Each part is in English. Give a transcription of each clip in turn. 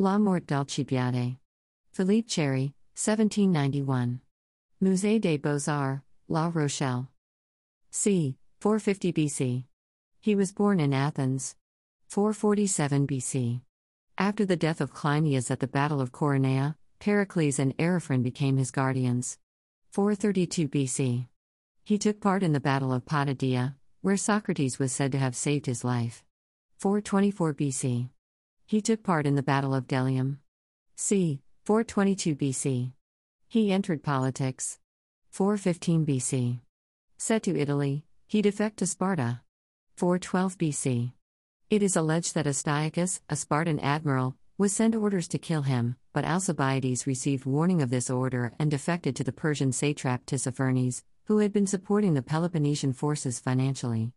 La Mort d'Alcibiade. Philippe Chéry, 1791. Musée des Beaux-Arts, La Rochelle. c. 450 BC. He was born in Athens. 447 BC. After the death of Cleinias at the Battle of Coronea, Pericles and Ariphron became his guardians. 432 BC. He took part in the Battle of Potidaea, where Socrates was said to have saved his life. 424 BC. He took part in the Battle of Delium. c. 422 BC. He entered politics. 415 BC. Set to Italy, he defected to Sparta. 412 BC. It is alleged that Astyochus, a Spartan admiral, was sent orders to kill him, but Alcibiades received warning of this order and defected to the Persian satrap Tissaphernes, who had been supporting the Peloponnesian forces financially.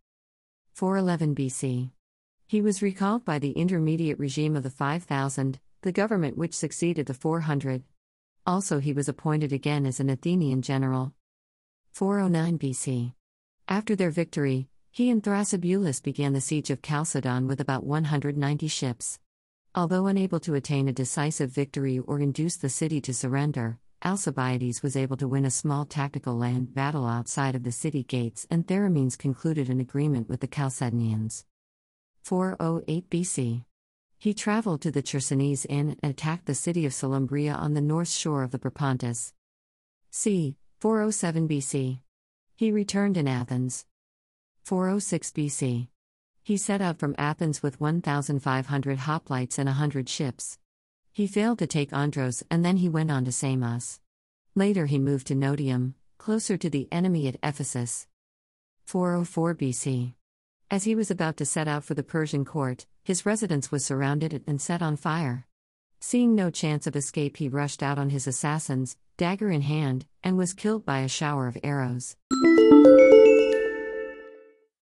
411 BC. He was recalled by the intermediate regime of the 5000, the government which succeeded the 400. Also, he was appointed again as an Athenian general. 409 BC. After their victory, he and Thrasybulus began the siege of Chalcedon with about 190 ships. Although unable to attain a decisive victory or induce the city to surrender, Alcibiades was able to win a small tactical land battle outside of the city gates, and Theramenes concluded an agreement with the Chalcedonians. 408 BC. He traveled to the Chersonese Inn and attacked the city of Selymbria on the north shore of the Propontis. c. 407 BC. He returned in Athens. 406 BC. He set out from Athens with 1,500 hoplites and a 100 ships. He failed to take Andros and then he went on to Samos. Later he moved to Notium, closer to the enemy at Ephesus. 404 BC. As he was about to set out for the Persian court, his residence was surrounded and set on fire. Seeing no chance of escape, he rushed out on his assassins, dagger in hand, and was killed by a shower of arrows.